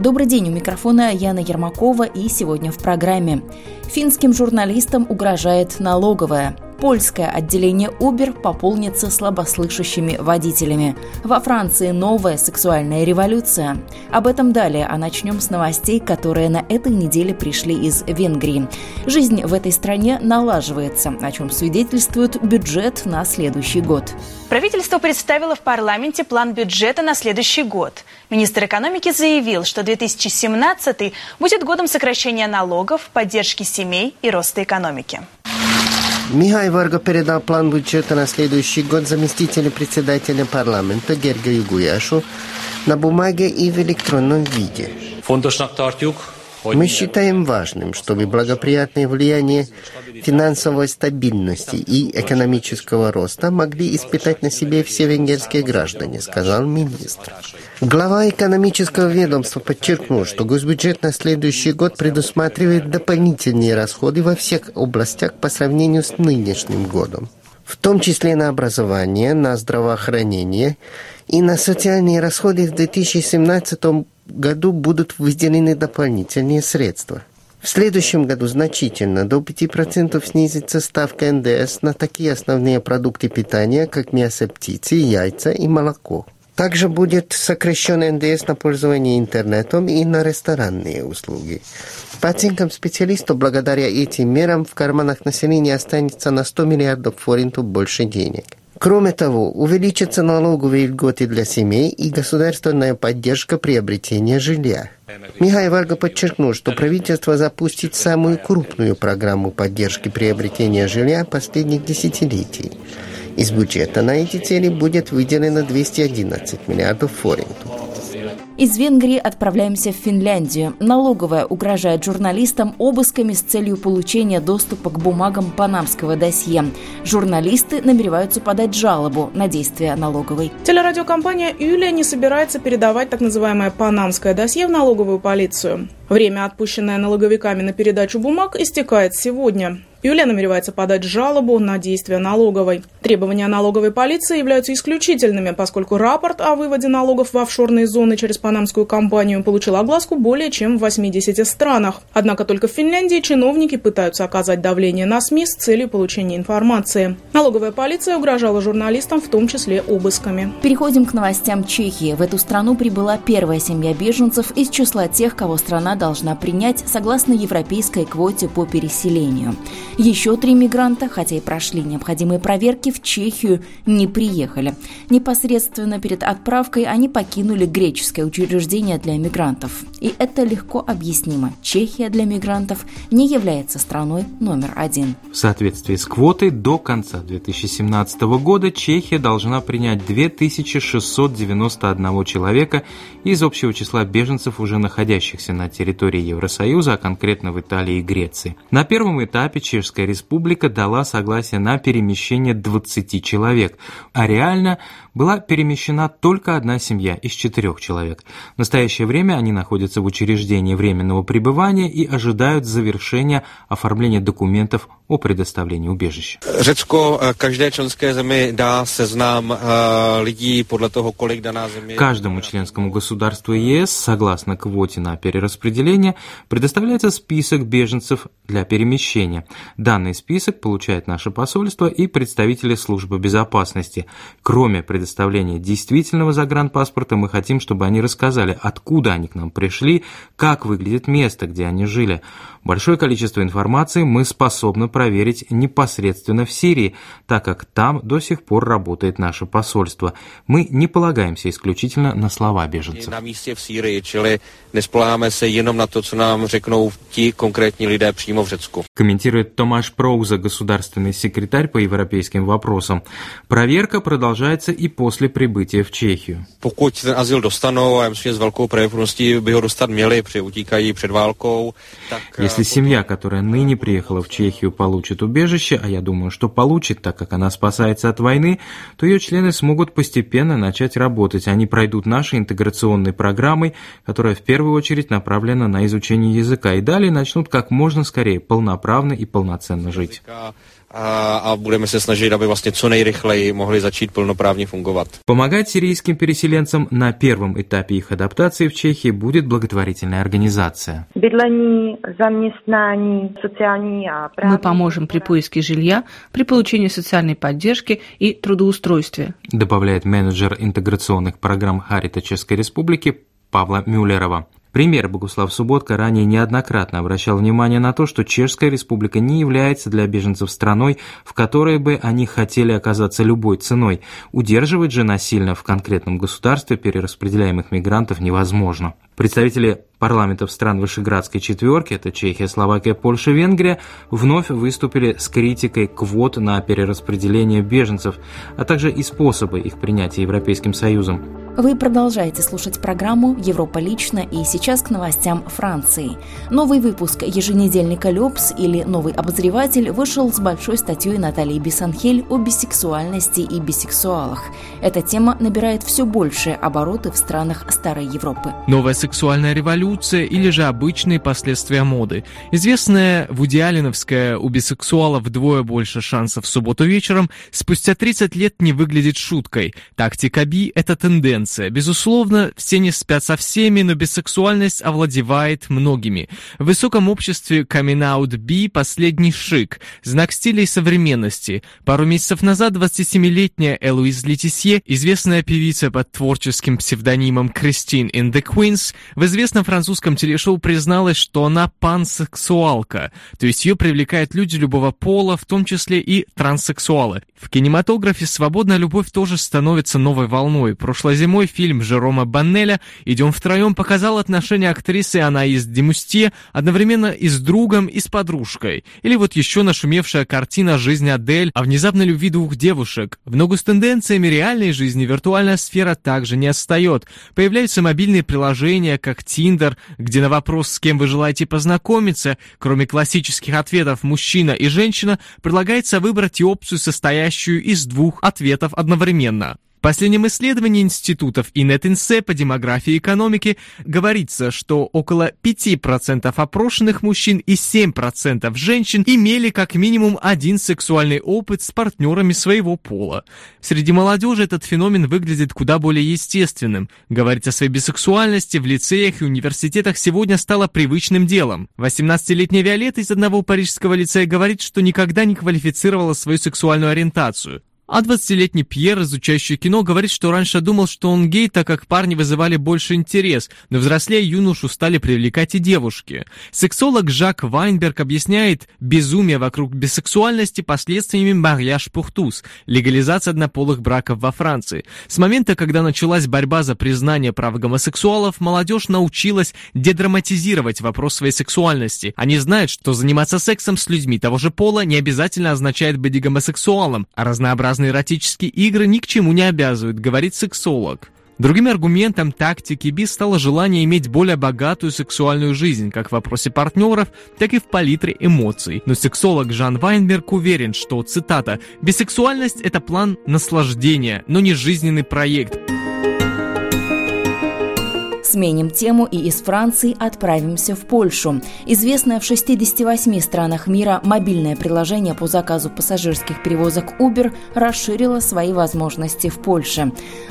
Добрый день, у микрофона Яна Ермакова и сегодня в программе. Финским журналистам угрожает налоговая. Польское отделение Uber пополнится слабослышащими водителями. Во Франции новая сексуальная революция. Об этом далее, а начнем с новостей, которые на этой неделе пришли из Венгрии. Жизнь в этой стране налаживается, о чем свидетельствует бюджет на следующий год. Правительство представило в парламенте план бюджета на следующий год. Министр экономики заявил, что 2017 будет годом сокращения налогов, поддержки семей и роста экономики. Михай Варга передал план бюджета на следующий год заместителю председателя парламента Гергаю Гуяшу на бумаге и в электронном виде. Hogy Мы считаем важным, чтобы благоприятное влияние финансовой стабильности и экономического роста могли испытать на себе все венгерские граждане, сказал министр. Глава экономического ведомства подчеркнул, что госбюджет на следующий год предусматривает дополнительные расходы во всех областях по сравнению с нынешним годом в том числе на образование, на здравоохранение и на социальные расходы в 2017 году будут выделены дополнительные средства. В следующем году значительно, до 5% снизится ставка НДС на такие основные продукты питания, как мясо птицы, яйца и молоко. Также будет сокращен НДС на пользование интернетом и на ресторанные услуги. По оценкам специалистов, благодаря этим мерам в карманах населения останется на 100 миллиардов форинтов больше денег. Кроме того, увеличатся налоговые льготы для семей и государственная поддержка приобретения жилья. Михаил Варга подчеркнул, что правительство запустит самую крупную программу поддержки приобретения жилья последних десятилетий. Из бюджета на эти цели будет выделено 211 миллиардов форинтов. Из Венгрии отправляемся в Финляндию. Налоговая угрожает журналистам обысками с целью получения доступа к бумагам панамского досье. Журналисты намереваются подать жалобу на действия налоговой. Телерадиокомпания «Юлия» не собирается передавать так называемое «панамское досье» в налоговую полицию. Время, отпущенное налоговиками на передачу бумаг, истекает сегодня. Юлия намеревается подать жалобу на действия налоговой. Требования налоговой полиции являются исключительными, поскольку рапорт о выводе налогов в офшорные зоны через панамскую компанию получил огласку более чем в 80 странах. Однако только в Финляндии чиновники пытаются оказать давление на СМИ с целью получения информации. Налоговая полиция угрожала журналистам, в том числе обысками. Переходим к новостям Чехии. В эту страну прибыла первая семья беженцев из числа тех, кого страна должна принять согласно европейской квоте по переселению. Еще три мигранта, хотя и прошли необходимые проверки, в Чехию не приехали. Непосредственно перед отправкой они покинули греческое учреждение для мигрантов. И это легко объяснимо. Чехия для мигрантов не является страной номер один. В соответствии с квотой до конца 2017 года Чехия должна принять 2691 человека из общего числа беженцев, уже находящихся на территории Евросоюза, а конкретно в Италии и Греции. На первом этапе Чешская республика дала согласие на перемещение 20 человек, а реально была перемещена только одна семья из четырех человек. В настоящее время они находятся в учреждении временного пребывания и ожидают завершения оформления документов о предоставлении убежища. Řecko každé členské zemi dá seznam lidí podle toho, kolik daná země... Каждому членскому государству ЕС, согласно квоте на перераспределение, предоставляется список беженцев для перемещения. Данный список получает наше посольство и представители службы безопасности. Кроме предоставления действительного загранпаспорта, мы хотим, чтобы они рассказали, откуда они к нам пришли, как выглядит место, где они жили. Большое количество информации мы способны проверить непосредственно в Сирии, так как там до сих пор работает наше посольство. Мы не полагаемся исключительно на слова беженцев. V Sýrii, čili nespoláháme se jenom na to, co nám řeknou ti konkrétní lidé přímo v Řecku. Комментирует Томаш Проуза, государственный секретарь по европейским вопросам. Проверка продолжается и после прибытия в Чехию. Pokud ten azyl dostanou, a já myslím, že s velkou pravděpodobností by ho dostat měli, při utíkají před válkou, tak... Если семья, которая ныне приехала в Чехию, получит убежище, а я думаю, что получит, так как она спасается от войны, то ее члены смогут постепенно начать работать. Они пройдут наши интеграционной программой, которая в первую очередь направлена на изучение языка, и далее начнут как можно скорее полноправно и полноценно жить. A, a budeme se snažit, aby vlastně co nejrychleji mohli začít plnoprávně fungovat. Помогать сирийским переселенцам на первом этапе их адаптации в Чехии будет благотворительная организация. Бедлení, zaměstnání, sociální a Мы поможем при поиске жилья, при получении социальной поддержки и трудоустройстве. Добавляет менеджер интеграционных программ Харита Чешской Республики Павла Мюллерова. Премьер Богуслав Субботка ранее неоднократно обращал внимание на то, что Чешская республика не является для беженцев страной, в которой бы они хотели оказаться любой ценой. Удерживать же насильно в конкретном государстве перераспределяемых мигрантов невозможно. Представители парламентов стран Вышеградской четверки, это Чехия, Словакия, Польша, Венгрия, вновь выступили с критикой квот на перераспределение беженцев, а также и способы их принятия Европейским Союзом. Вы продолжаете слушать программу «Европа лично» и сейчас к новостям Франции. Новый выпуск еженедельника «Люпс» или «Новый обозреватель» вышел с большой статьей Натальи Бесанхель о бисексуальности и бисексуалах. Эта тема набирает все большие обороты в странах Старой Европы. Новая сексуальная революция или же обычные последствия моды. Известная вудиалиновская у бисексуалов вдвое больше шансов в субботу вечером спустя 30 лет не выглядит шуткой. Тактика Би – это тенденция. Безусловно, все не спят со всеми, но бисексуальность овладевает многими. В высоком обществе камин-аут Би – последний шик, знак стиля и современности. Пару месяцев назад 27-летняя Элуиз Летисье, известная певица под творческим псевдонимом Кристин in the Queens, в известном французском телешоу призналась, что она пансексуалка, то есть ее привлекают люди любого пола, в том числе и транссексуалы. В кинематографе свободная любовь тоже становится новой волной. Прошлой зимой фильм Жерома Баннеля «Идем втроем» показал отношения актрисы Анаис Демустье одновременно и с другом, и с подружкой. Или вот еще нашумевшая картина «Жизнь Адель» о внезапной любви двух девушек. В ногу с тенденциями реальной жизни виртуальная сфера также не отстает. Появляются мобильные приложения, как Tinder, где на вопрос, с кем вы желаете познакомиться, кроме классических ответов «мужчина» и «женщина», предлагается выбрать и опцию, состоящую из двух ответов одновременно. Последнем исследовании институтов и NetInse по демографии и экономике говорится, что около 5% опрошенных мужчин и 7% женщин имели как минимум один сексуальный опыт с партнерами своего пола. Среди молодежи этот феномен выглядит куда более естественным. Говорить о своей бисексуальности в лицеях и университетах сегодня стало привычным делом. 18-летняя Виолетта из одного парижского лицея говорит, что никогда не квалифицировала свою сексуальную ориентацию. А 20-летний Пьер, изучающий кино, говорит, что раньше думал, что он гей, так как парни вызывали больше интерес, но взрослее юношу стали привлекать и девушки. Сексолог Жак Вайнберг объясняет безумие вокруг бисексуальности последствиями «mariage pour tous» – легализации однополых браков во Франции. С момента, когда началась борьба за признание прав гомосексуалов, молодежь научилась дедраматизировать вопрос своей сексуальности. Они знают, что заниматься сексом с людьми того же пола не обязательно означает быть гомосексуалом, а разнообразные эротические игры ни к чему не обязывают, говорит сексолог. Другим аргументом тактики Би стало желание иметь более богатую сексуальную жизнь, как в вопросе партнеров, так и в палитре эмоций. Но сексолог Жан Вайнберг уверен, что, цитата, «бисексуальность – это план наслаждения, но не жизненный проект». Сменим тему и из Франции отправимся в Польшу. Известное в 68 странах мира мобильное приложение по заказу пассажирских перевозок Uber расширило свои возможности в Польше.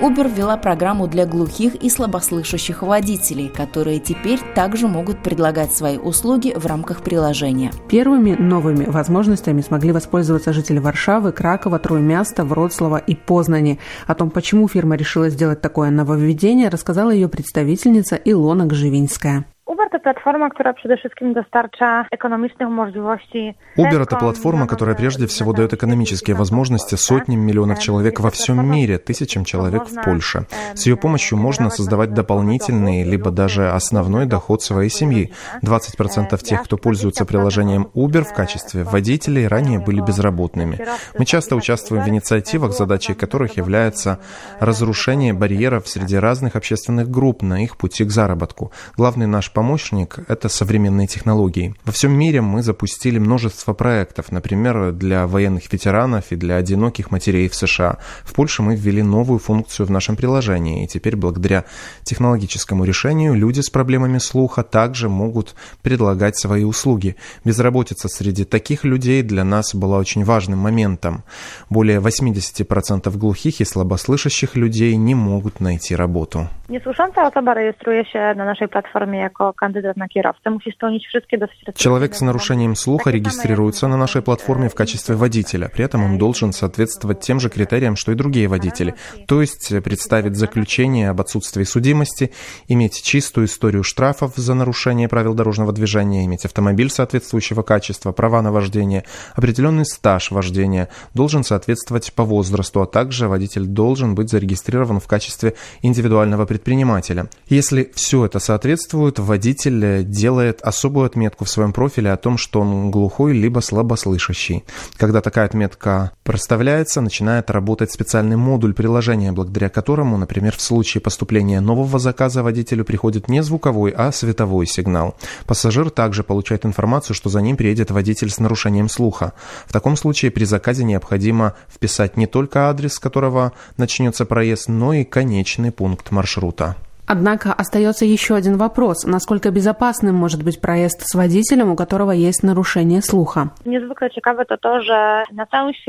Uber ввела программу для глухих и слабослышащих водителей, которые теперь также могут предлагать свои услуги в рамках приложения. Первыми новыми возможностями смогли воспользоваться жители Варшавы, Кракова, Троемяста, Вроцлава и Познани. О том, почему фирма решила сделать такое нововведение, рассказала ее представитель представительница Илона Гживинская. Uber to platforma, która przede wszystkim dostarcza ekonomicznych możliwości. Uber – это платформа, которая прежде всего дает экономические возможности сотням миллионов человек во всем мире, тысячам человек в Польше. С ее помощью можно создавать дополнительный, либо даже основной доход своей семьи. 20% тех, кто пользуется приложением Uber в качестве водителей, ранее были безработными. Мы часто участвуем в инициативах, задачей которых является разрушение барьеров среди разных общественных групп на их пути к заработку. Главный наш помощник – это современные технологии. Во всем мире мы запустили множество проектов, например, для военных ветеранов и для одиноких матерей в США. В Польше мы ввели новую функцию в нашем приложении, и теперь благодаря технологическому решению люди с проблемами слуха также могут предлагать свои услуги. Безработица среди таких людей для нас была очень важным моментом. Более 80% глухих и слабослышащих людей не могут найти работу. Niesłysząca osoba rejestruje się na naszej platformie jako kandydat na kierowcę. Musi spełnić wszystkie dosyć Человек с нарушением слуха регистрируется на нашей платформе в качестве водителя. При этом он должен соответствовать тем же критериям, что и другие водители. То есть представить заключение об отсутствии судимости, иметь чистую историю штрафов за нарушение правил дорожного движения, иметь автомобиль соответствующего качества, права на вождение, определенный стаж вождения, должен соответствовать по возрасту, а также водитель должен быть зарегистрирован в качестве индивидуального предпринимателя. Если все это соответствует, водитель делает особую отметку в своем профиле о том, что он глухой либо слабослышащий. Когда такая отметка проставляется, начинает работать специальный модуль приложения, благодаря которому, например, в случае поступления нового заказа водителю приходит не звуковой, а световой сигнал. Пассажир также получает информацию, что за ним приедет водитель с нарушением слуха. В таком случае при заказе необходимо вписать не только адрес, с которого начнется проезд, но и конечный пункт маршрута. Однако остается еще один вопрос. Насколько безопасным может быть проезд с водителем, у которого есть нарушение слуха?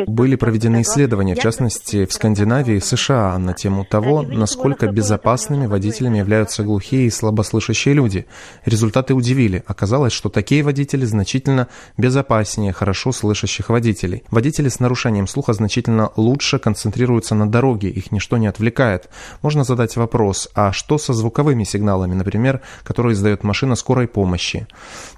Были проведены исследования, в частности, в Скандинавии и США, на тему того, насколько безопасными водителями являются глухие и слабослышащие люди. Результаты удивили. Оказалось, что такие водители значительно безопаснее хорошо слышащих водителей. Водители с нарушением слуха значительно лучше концентрируются на дороге, их ничто не отвлекает. Можно задать вопрос, а что со звуковыми сигналами, например, которые издает машина скорой помощи.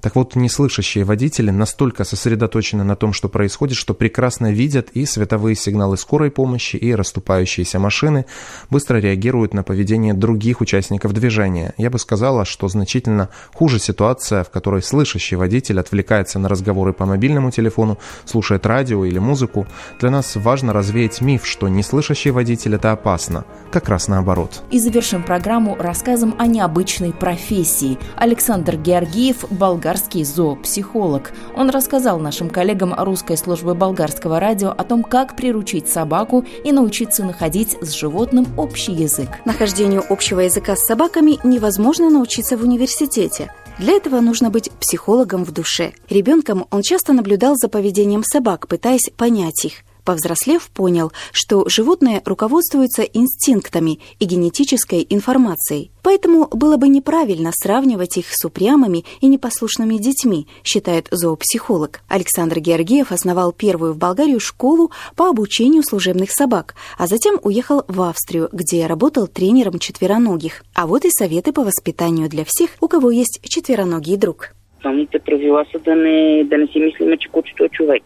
Так вот, неслышащие водители настолько сосредоточены на том, что происходит, что прекрасно видят и световые сигналы скорой помощи, и расступающиеся машины, быстро реагируют на поведение других участников движения. Я бы сказала, что значительно хуже ситуация, в которой слышащий водитель отвлекается на разговоры по мобильному телефону, слушает радио или музыку. Для нас важно развеять миф, что неслышащий водитель – это опасно. Как раз наоборот. И завершим программу рассказом о необычной профессии. Александр Георгиев – болгарский зоопсихолог. Он рассказал нашим коллегам русской службы болгарского радио о том, как приручить собаку и научиться находить с животным общий язык. Нахождению общего языка с собаками невозможно научиться в университете. Для этого нужно быть психологом в душе. Ребенком он часто наблюдал за поведением собак, пытаясь понять их – Повзрослев, понял, что животные руководствуются инстинктами и генетической информацией. Поэтому было бы неправильно сравнивать их с упрямыми и непослушными детьми, считает зоопсихолог. Александр Георгиев основал первую в Болгарию школу по обучению служебных собак, а затем уехал в Австрию, где работал тренером четвероногих. А вот и советы по воспитанию для всех, у кого есть четвероногий друг. Основните правила са да не, да не си мислиме, че кучето е човек.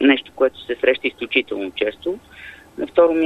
Нещо, което се среща изключително често.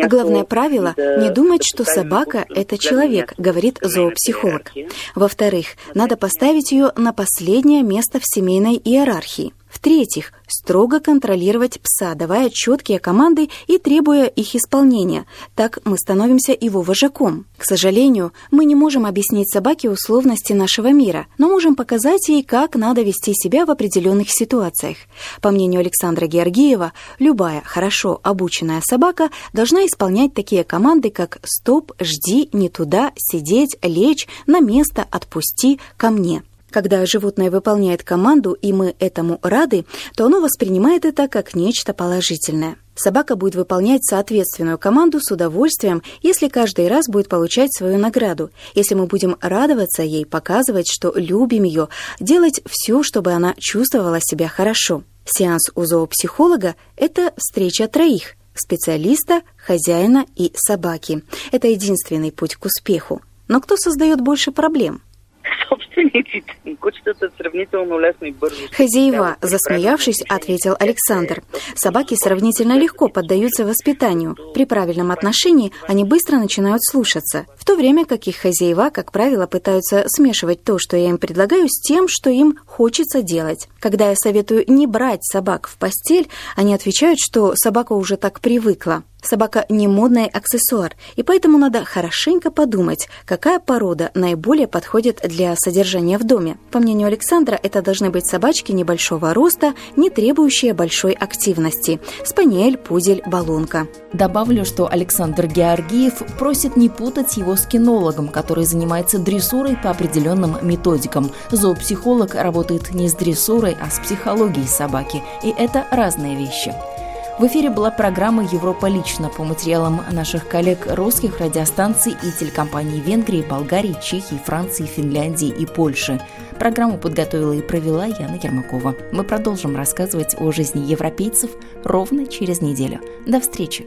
А главное правило – не думать, что собака – это человек, говорит зоопсихолог. Во-вторых, надо поставить ее на последнее место в семейной иерархии. В-третьих, строго контролировать пса, давая четкие команды и требуя их исполнения. Так мы становимся его вожаком. К сожалению, мы не можем объяснить собаке условности нашего мира, но можем показать ей, как надо вести себя в определенных ситуациях. По мнению Александра Георгиева, любая хорошо обученная собака должна исполнять такие команды, как «стоп», «жди», «не туда», «сидеть», «лечь», «на место», «отпусти», «ко мне». Когда животное выполняет команду, и мы этому рады, то оно воспринимает это как нечто положительное. Собака будет выполнять соответственную команду с удовольствием, если каждый раз будет получать свою награду, если мы будем радоваться ей, показывать, что любим ее, делать все, чтобы она чувствовала себя хорошо. Сеанс у зоопсихолога – это встреча троих – специалиста, хозяина и собаки. Это единственный путь к успеху. Но кто создает больше проблем? собственниците. Кучетата сравнително лесно и бързо. Хозяева, засмеявшись, ответил Александр. Собаки сравнительно легко поддаются воспитанию. При правильном отношении они быстро начинают слушаться, в то время как их хозяева, как правило, пытаются смешивать то, что я им предлагаю, с тем, что им хочется делать. Когда я советую не брать собак в постель, они отвечают, что собака уже так привыкла. Собака не модный аксессуар, и поэтому надо хорошенько подумать, какая порода наиболее подходит для содержания в доме. По мнению Александра, это должны быть собачки небольшого роста, не требующие большой активности. Спаниель, пудель, баллонка. Добавлю, что Александр Георгиев просит не путать его с кинологом, который занимается дрессурой по определенным методикам. Зоопсихолог работает не с дрессурой, а с психологией собаки. И это разные вещи. В эфире была программа «Европа лично» по материалам наших коллег русских радиостанций и телекомпаний Венгрии, Болгарии, Чехии, Франции, Финляндии и Польши. Программу подготовила и провела Яна Ермакова. Мы продолжим рассказывать о жизни европейцев ровно через неделю. До встречи!